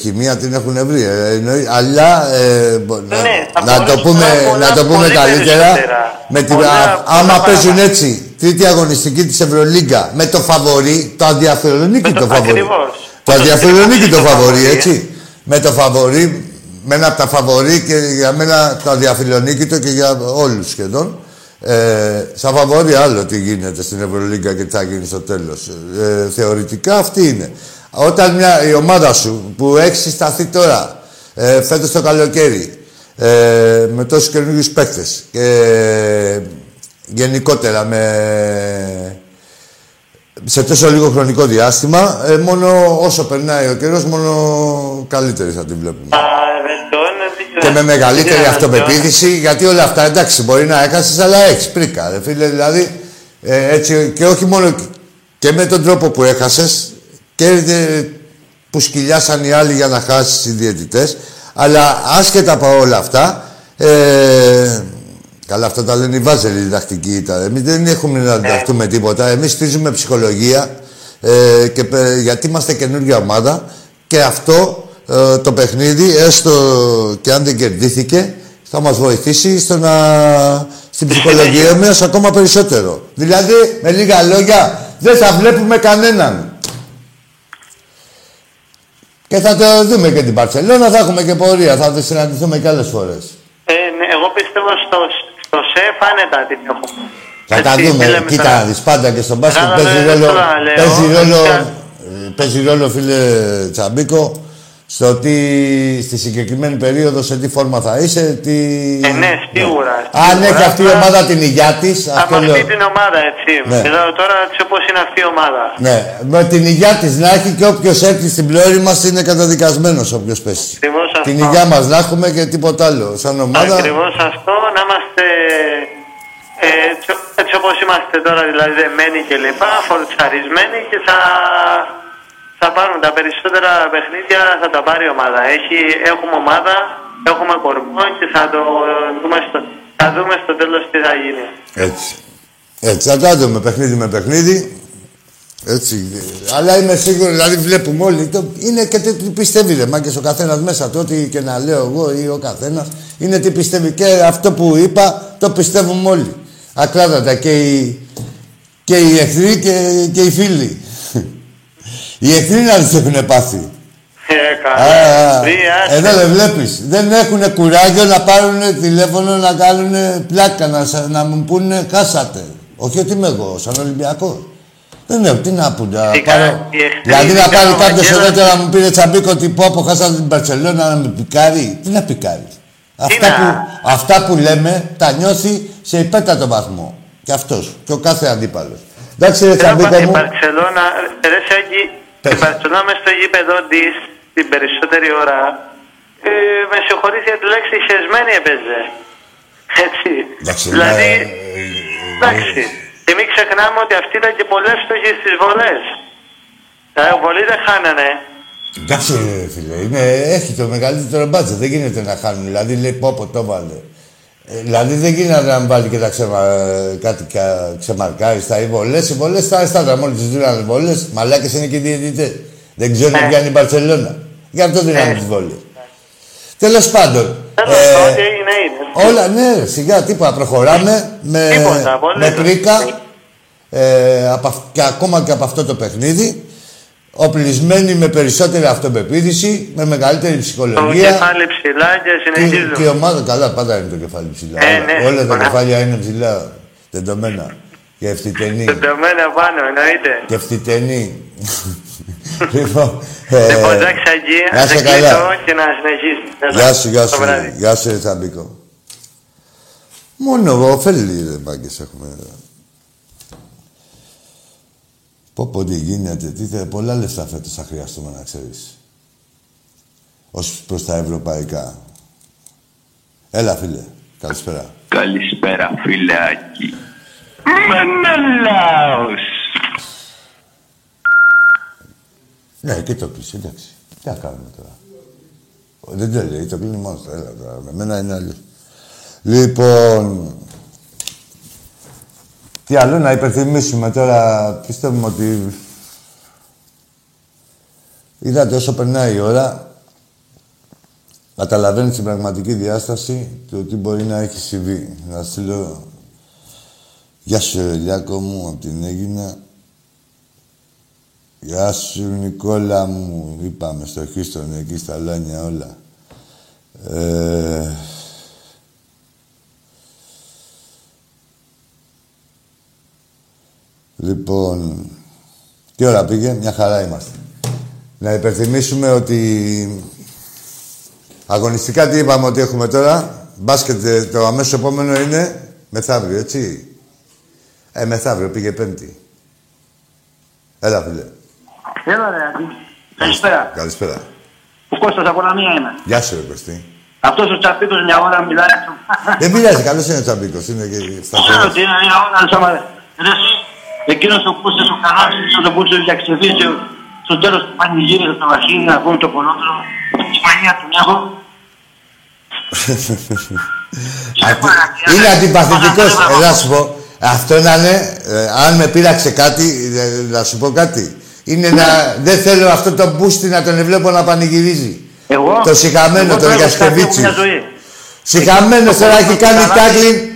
χημεία την έχουν βρει. Ε, εννοεί, αλλά ε, μπο- να, Ναι, θα να το μπορούσαν πούμε, πολλά, να το πούμε πολύ καλύτερα. περισσότερα. Με την, Πολλά, α- πολλά άμα παίζουν παραπάνω. έτσι, τρίτη αγωνιστική της Ευρωλίγκα με το φαβορή, το αντιαθερονίκη Με το- το φαβορή. ακριβώς. Το Με το αντιαθερονίκη το το φαβορή, φαβορί, ε. έτσι. Με το φαβορή, με ένα από τα φαβορή και για μένα το αδιαφιλονίκητο και για όλους σχεδόν. Ε, σαν φαβορή άλλο τι γίνεται στην Ευρωλίγκα και τι θα γίνει στο τέλος. Ε, θεωρητικά αυτή είναι. Όταν μια, η ομάδα σου που έχει συσταθεί τώρα, ε, φέτος το καλοκαίρι, ε, με τόσους καινούριους παίκτες και ε, γενικότερα με, σε τόσο λίγο χρονικό διάστημα, ε, μόνο όσο περνάει ο καιρός, μόνο καλύτερη θα την βλέπουμε. Α, βελτιώνεται Και με δεν- μεγαλύτερη δεν αυτοπεποίθηση, γιατί όλα αυτά εντάξει μπορεί να έκασες, αλλά έχεις πρίκα. Ρε φίλε, δηλαδή ε, έτσι και όχι μόνο και με τον τρόπο που έχασες και ε, που σκυλιάσαν οι άλλοι για να χάσεις οι διαιτητές, αλλά άσχετα από όλα αυτά, ε, καλά αυτά τα λένε οι βάζελοι διδακτικοί ήταν. Εμείς δεν έχουμε να διδαχτούμε τίποτα. Εμείς στηρίζουμε ψυχολογία ε, και, πε- γιατί είμαστε καινούργια ομάδα και αυτό ε, το παιχνίδι, έστω και αν δεν κερδίθηκε, θα μας βοηθήσει στο να, στην ψυχολογία μας ακόμα περισσότερο. Δηλαδή, με λίγα λόγια, δεν θα βλέπουμε κανέναν. Και θα το δούμε και την Παρσελώνα, θα έχουμε και πορεία, θα το συναντηθούμε και άλλες φορές. Ε, ναι, εγώ πιστεύω στο, στο ΣΕΦ άνετα την έχουμε. Θα τα Έτσι, δούμε. τι λέμε Κοίτα, τώρα. να δεις πάντα και στον μπάσκετ Κατάλαβε, παίζει δεν ρόλο, θέλω να λέω. παίζει ρόλο, Αρχικά- ε, παίζει ρόλο, φίλε Τσαμπίκο, στο τι, στη συγκεκριμένη περίοδο, σε τι φόρμα θα είσαι, τι... Ε, ναι, σίγουρα. Αν σίγουρα. έχει αυτή η Απλά- ομάδα την υγειά της, αυτό Από αυτή λέω. την ομάδα, έτσι. Ναι. Μιλάω τώρα έτσι όπως είναι αυτή η ομάδα. Ναι, με την υγειά της να έχει και όποιος έρθει στην πλώρη μας είναι καταδικασμένος όποιος πέσει. Ακριβώς αυτό. Την υγειά μας να έχουμε και τίποτα άλλο. Σαν ομάδα. Ακριβώς αυτό, να είμαστε ε, έτσι, έτσι όπως είμαστε τώρα, δηλαδή δεμένοι και λοιπά, φορτσαρισμένοι και θα, θα πάρουν τα περισσότερα παιχνίδια, θα τα πάρει η ομάδα. Έχει, έχουμε ομάδα, έχουμε κορμό και θα το δούμε στο, θα δούμε στο τέλος τι θα γίνει. Έτσι. Έτσι, θα τα δούμε παιχνίδι με παιχνίδι. Έτσι. Αλλά είμαι σίγουρος, δηλαδή βλέπουμε όλοι. Το, είναι και τι τι πιστεύει, ρε Μάγκες, ο καθένας μέσα του, ό,τι και να λέω εγώ ή ο καθένας, είναι τι πιστεύει. Και αυτό που είπα, το πιστεύουμε όλοι. Ακράδαντα και οι, και οι εχθροί και, και οι φίλοι. Οι εχθροί να τους έχουν πάθει. Ε, Α, καλά. Βρει, άσε. Εδώ δεν βλέπεις. Δεν έχουν κουράγιο να πάρουν τηλέφωνο να κάνουν πλάκα, να, σα- να μου πούνε χάσατε. Όχι ότι είμαι εγώ, σαν Ολυμπιακός. Δεν έχω, τι να πούνε. να Τι πάρω- κα- οι εχθροί Δηλαδή να τι πάρει κάνουν, κάποιος Βαγγέλα. εδώ τώρα να μου πήρε τσαμπίκο ότι πω από χάσατε την Παρσελόνα να με πικάρει. Τι να πικάρεις. Αυτά να- που, αυτά που λέμε τα νιώθει σε υπέτατο βαθμό. Και αυτός. Και ο κάθε αντίπαλος. Εντάξει ρε Θέλω να τσαμπίκο πάω- Η μου. Μπαρτσελώνα, ρε Σέγγι, Η Μπαρσελόνα μες στο γήπεδο της την περισσότερη ώρα ε, με συγχωρείς για τη λέξη χεσμένη έπαιζε. Έτσι. Εντάξει, δηλαδή, ναι, ε, εντάξει. Και μην ξεχνάμε ότι αυτοί ήταν και πολλές φτωχοί στις βολές. Ε, πολλοί δεν χάνανε. Εντάξει, ρε φίλε, είναι, έχει το μεγαλύτερος μπάτζετ. Δεν γίνεται να χάνουν. Δηλαδή, λέει πω, πω το βάλε. Ε, δηλαδή, δεν γίνεται να βάλει και τα ξεμα, κάτι κα, ξεμαρκάρεις στα βολέ. Οι βολέ στα αισθάντα. Μόλι του δίνανε βολέ, μαλάκες είναι και οι διαιτητές. Δεν ξέρουν Ε. ποια είναι η Μπαρσελόνα. Γι' αυτό δίνανε Ε. τις βολές. Τέλος πάντων. Τέλος, ε, ό,τι έγινε είναι. όλα, ναι, σιγά, τίποτα. Προχωράμε με, Τίποτα, πολύ με σωστά. πρίκα. Ε, από, αυ- και ακόμα και από αυτό το παιχνίδι. Οπλισμένοι με περισσότερη αυτοπεποίθηση, με μεγαλύτερη Το ψυχολογία. κεφάλι ψηλά και Και, και η συνεχίζουμε. ομάδα καλά, πάντα είναι το κεφάλι ψηλά. Ε, όλα, ναι, όλα τα συμφωνώ. κεφάλια είναι ψηλά. Τεντωμένα. Και ευθυτενή. Τεντωμένα πάνω, εννοείται. και ευθυτενή. λοιπόν. ε, Λοιπόν, εντάξει, Αγγί, να ας σε κλείσω καλά. και να συνεχίσεις. Γεια σου, γεια Το σου. βράδυ. Γεια σου, ρε Τσαμπίκο. Μόνο ωφέλη, ρε μάγκες, έχουμε. Πω πω τι γίνεται, τι θε, πολλά λεφτά φέτος θα χρειαστούμε να ξέρεις. Ως προς τα ευρωπαϊκά. Έλα, φίλε. Καλησπέρα. Καλησπέρα φιλάκι. Μενέλαος. Ναι, και το κλείσει, εντάξει. Τι να κάνουμε τώρα. Ο, Δεν το λέει, το κλείνει μόνος του. Έλα τώρα, με μένα είναι αλλιώς. Λοιπόν, τι άλλο να υπενθυμίσουμε τώρα, πιστεύουμε ότι είδατε όσο περνάει η ώρα, καταλαβαίνεις την πραγματική διάσταση του τι μπορεί να έχει συμβεί. Να στείλω Γεια σου, ρε Λιάκο μου, από την Έγινα. Γεια σου, Νικόλα μου. Είπαμε στο Χίστον, εκεί στα Λάνια όλα. Ε... Λοιπόν, τι ώρα πήγε, μια χαρά είμαστε. Να υπενθυμίσουμε ότι αγωνιστικά τι είπαμε ότι έχουμε τώρα. Μπάσκετ ε, το αμέσως επόμενο είναι μεθαύριο, έτσι. Ε, μεθαύριο πήγε πέμπτη. Έλα, φίλε. Έλα ρε, Αντί. Καλησπέρα. Καλησπέρα. Ο Κώστας από Λαμία είμαι. Γεια σου, ρε Κωστή. Αυτός ο Τσαπίκος μια ώρα μιλάει. Δεν πειράζει, καλός είναι ο Τσαμπίκος. Είναι και στα Ξέρω χέρια. ότι είναι μια ώρα, σαν Ρε εσύ, εκείνος ο Πούσες ο Καράσης, ο Πούσες για ξεφύσει στο τέλος του πανηγύριου στο Βασίλη να πούμε το πονότερο. Τη μανία του έχω. Αυτή- Είναι αντιπαθητικός. Ε, να σου πω. Αυτό να είναι, ε, αν με πείραξε κάτι, ε, να σου πω κάτι. Είναι να, δεν θέλω αυτό το μπούστι να τον βλέπω να πανηγυρίζει. Εγώ, Το συχαμένο, εγώ τον τρέχω Γιασκεβίτσι. στα μια ζωή. Συχαμένος τώρα έχει κάνει τάκλιν.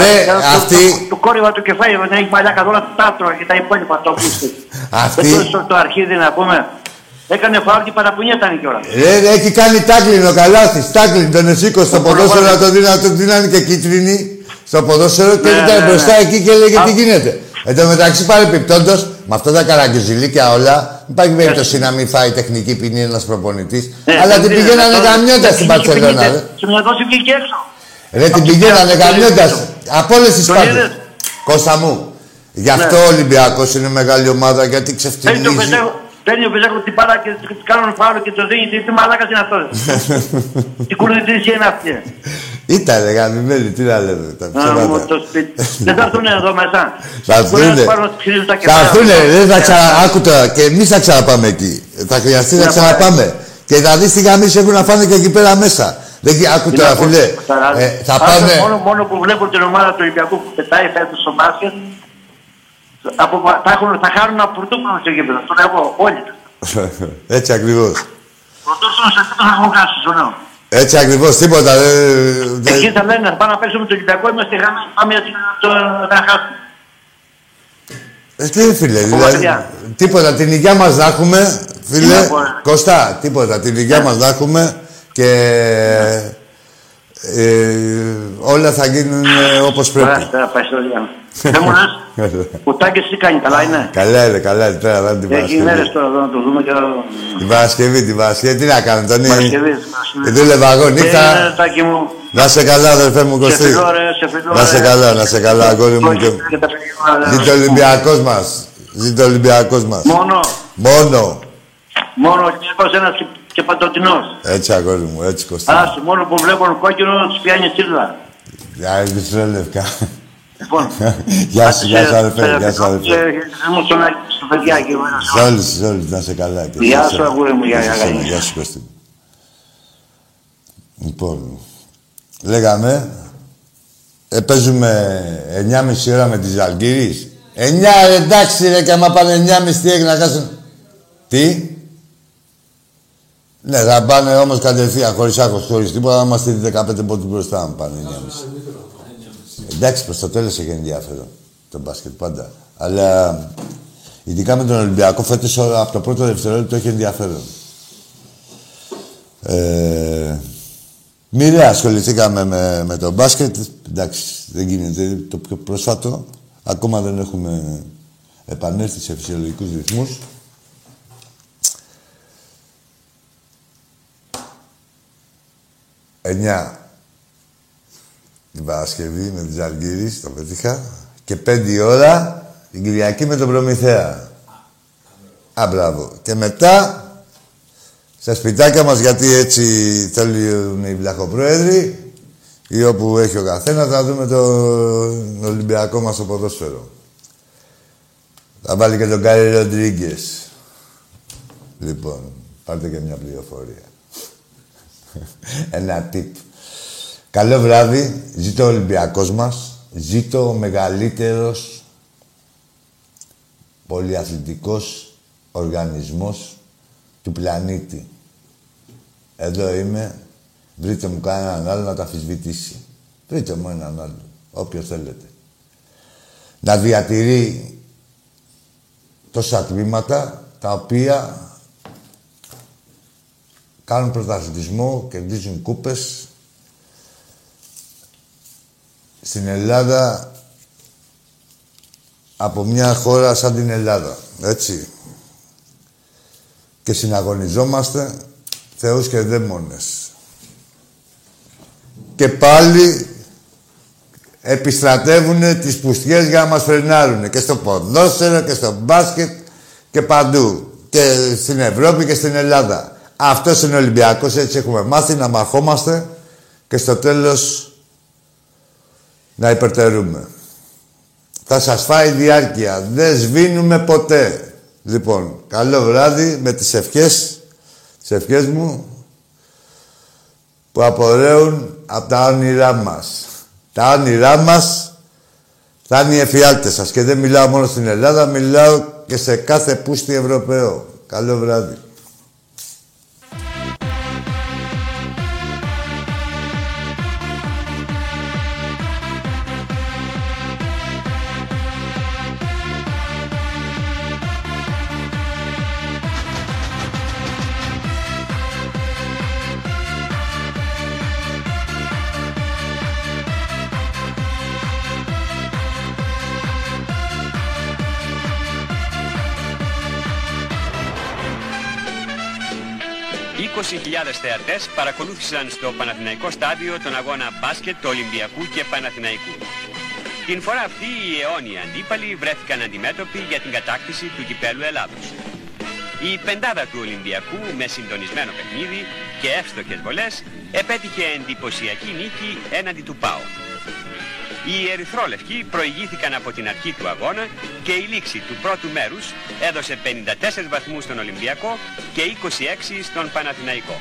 Ρε, Το- το- αυτή, Το κόρυβα του κεφάλι δεν έχει μαλλιά καθόλου τα άτρωα και τα υπόλοιπα το πούστη. Αυτή- Δεν το- το αρχίδι να πούμε. Έκανε φάουλ και παραπονιέταν κιόλας. ρε, έχει κάνει τάκλιν ο Καλάθης. Τάκλιν τον εσήκω στο ποδόσφαιρο να τον δίνανε, τον δίνανε και κίτρινη στο ποδόσφαιρο και Ναι, ήταν ναι, μπροστά ναι. εκεί και έλεγε Α- τι γίνεται. Εν τω μεταξύ παρεπιπτόντως, με αυτά τα καραγκιουζιλίκια όλα, υπάρχει περίπτωση να μην φάει τεχνική ποινή ένας προπονητής. Ναι, αλλά δεν την είναι, πηγαίνανε αυτό- γαμιώντα στην Εκείνη Παρσελόνα. πήγε- Ρε, Στο μυαλό σου βγήκε έξω. Ρε την Από πηγαίνανε την γαμιώντα πίσω. από όλες τις Τον πάντες. είδες; Κώστα μου. Γι' αυτό Ναι. ο Ολυμπιακός είναι μεγάλη ομάδα γιατί Παίρνει το ξεφτιλίζει. Πεζέκο- Παίρνει ο Πεζέκο την μπάλα και του κάνουν φάουλ και το δίνει. Τι- Τι μαλάκα είναι αυτό. Τι κουρδιτήσια είναι αυτή. Ήταν γαμημένη, τι να λέμε. Τα Να μου ψέματα. το σπίτι. Δεν θα έρθουν εδώ μέσα. Θα Μπορεί να έρθουνε. τους πάρουν να τους ξυνήσουν τα Θα κεφάλια. έρθουνε, δεν θα ξανα... Άκου τώρα, και εμείς θα ξαναπάμε εκεί. Θα χρειαστεί να Να ξαναπάμε. Και θα δεις τι γαμίσεις έχουν να φάνε και εκεί πέρα μέσα. Δεν... γι- Άκου Τι τώρα, να πω, φίλε. Χαρά. Ε, θα Άσε, πάνε... Μόνο, μόνο που βλέπω την ομάδα του Ολυμπιακού που πετάει φέτος στο μπάσκετ, από, θα, έχουν, θα χάρουν ένα πρωτόκολλο στο γήπεδο. Το λέω εγώ, όλοι. Έτσι ακριβώς. Πρωτόκολλο σε αυτό θα έχουν χάσει, σου λέω. Έτσι ακριβώς, τίποτα. δεν- δεν- Εκεί θα λένε, πάμε να παίξουμε το Ολυμπιακό, είμαστε γραμμένοι, πάμε έτσι να το να χάσουμε. Ε, τι φίλε, δηλαδή, μακριά. τίποτα, την υγεία μας να έχουμε, φίλε, να πω, ρε. Κωστά, τίποτα, την υγεία μας να έχουμε και ε, όλα θα γίνουν ε, όπως πρέπει. Ωραία, τώρα πάει στο Διάννα. Δεν μου λες, ο Τάγκες τι κάνει, καλά είναι; Καλά είναι, καλά είναι, τώρα δεν την Έχει Παρασκευή. μέρες τώρα εδώ να το δούμε και να... Την Παρασκευή, την Παρασκευή, τι να κάνω, τον Παρασκευή, Ε, Παρασκευή. Δούλευα εγώ Ε, νύχτα. Τάκη μου, Να σε καλά, αδερφέ μου σε Κωστή. φιλώ ρε, σε φιλώ Να σε ρε. καλά, να σε καλά, αγόρι μου. Και... Και τα παιδιά, ρε. Ζήτω ο Ολυμπιακός μας. Ζήτω ο Ολυμπιακός μας. Μόνο. Μόνο. Μόνο ο Ολυμπιακός ένας και, και παντοτινός. Έτσι, αγόρι μου, έτσι κοστίζει. Άσε, μόνο που βλέπουν κόκκινο τους πιάνει τσίρλα. Για επιστρέλευκα. Λοιπόν, Γεια σου, γεια σου, αδερφέ, γεια σου, αδερφέ. Μου στον στο παιδιά και εγώ. Σε όλους, σε όλους, να είσαι καλά. και Γεια σε σου, σένα. αγόρι μου, γεια, Και σε γεια, σένα, γεια. Γεια σου, Κώστη. μου. Λοιπόν, λέγαμε, ε, παίζουμε 9.30 ώρα με τις Αλγύρης. 9, ρε, εντάξει ρε, και άμα πάνε 9.30 τι έγινε να κάσουν. Τι; Ναι, θα πάνε όμως κατευθείαν, χωρίς άγχος, χωρίς τίποτα, να είμαστε 15 πόντους μπροστά, αν πάνε 9.30. Εντάξει, προς το τέλος έχει ενδιαφέρον το μπάσκετ πάντα. Αλλά ειδικά με τον Ολυμπιακό φέτος όλα- από το πρώτο δευτερόλεπτο έχει ενδιαφέρον. Ε, μοιραία ασχοληθήκαμε με, με το μπάσκετ. Εντάξει, δεν γίνεται. Το πιο πρόσφατο. Ακόμα δεν έχουμε επανέλθει σε φυσιολογικούς ρυθμούς. Εννιά την Παρασκευή με τις Αλγύρης, το πετύχα. Και πέντε η ώρα την Κυριακή με τον Προμηθέα. Α, μπράβο. Και μετά στα σπιτάκια μας, γιατί έτσι θέλουν οι βλαχοπρόεδροι ή όπου έχει ο καθένας, να δούμε τον Ολυμπιακό μας στο ποδόσφαιρο. Θα βάλει και τον Γκάρι Ροντρίγκες. Λοιπόν, πάρτε και μια πληροφορία. Ένα tip. Καλό βράδυ. Ζήτω ο Ολυμπιακός μας. Ζήτω ο μεγαλύτερος πολυαθλητικός οργανισμός του πλανήτη. Εδώ είμαι. Βρείτε μου κανέναν άλλο να τα αφισβητήσει. Βρείτε μου έναν άλλο. Όποιο θέλετε. Να διατηρεί τόσα τμήματα τα οποία κάνουν πρωταθλητισμό, κερδίζουν κούπες. Στην Ελλάδα από μια χώρα σαν την Ελλάδα. Έτσι. Και συναγωνιζόμαστε θεούς και δαίμονες. Και πάλι επιστρατεύουν τις πουστιές για να μας φρενάρουν. Και στο ποδόσφαιρο και στο μπάσκετ και παντού. Και στην Ευρώπη και στην Ελλάδα. Αυτός είναι ο Ολυμπιακός, έτσι έχουμε μάθει να μαχόμαστε και στο τέλος να υπερτερούμε. Θα σας φάει διάρκεια. Δεν σβήνουμε ποτέ. Λοιπόν, καλό βράδυ με τις ευχές, τις ευχές μου που απορρέουν από τα όνειρά μας. Τα όνειρά μας θα είναι οι εφιάλτες σας. Και δεν μιλάω μόνο στην Ελλάδα, μιλάω και σε κάθε πούστη Ευρωπαίο. Καλό βράδυ. Παρακολούθησαν στο Παναθηναϊκό στάδιο τον αγώνα μπάσκετ του Ολυμπιακού και Παναθηναϊκού. Την φορά αυτή οι αιώνιοι αντίπαλοι βρέθηκαν αντιμέτωποι για την κατάκτηση του κυπέλου Ελλάδος. Η πεντάδα του Ολυμπιακού με συντονισμένο παιχνίδι και εύστοχες βολές επέτυχε εντυπωσιακή νίκη έναντι του ΠΑΟ. Οι ερυθρόλευκοι προηγήθηκαν από την αρχή του αγώνα και η λήξη του πρώτου μέρους έδωσε 54 βαθμούς στον Ολυμπιακό και 26 στον Παναθηναϊκό.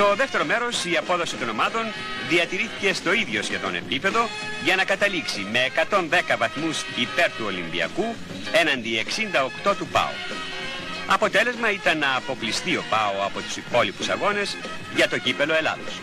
Στο δεύτερο μέρος η απόδοση των ομάδων διατηρήθηκε στο ίδιο σχεδόν επίπεδο για να καταλήξει με 110 βαθμούς υπέρ του Ολυμπιακού έναντι 68 του ΠΑΟ. Αποτέλεσμα ήταν να αποκλειστεί ο ΠΑΟ από τους υπόλοιπους αγώνες για το κύπελο Ελλάδος.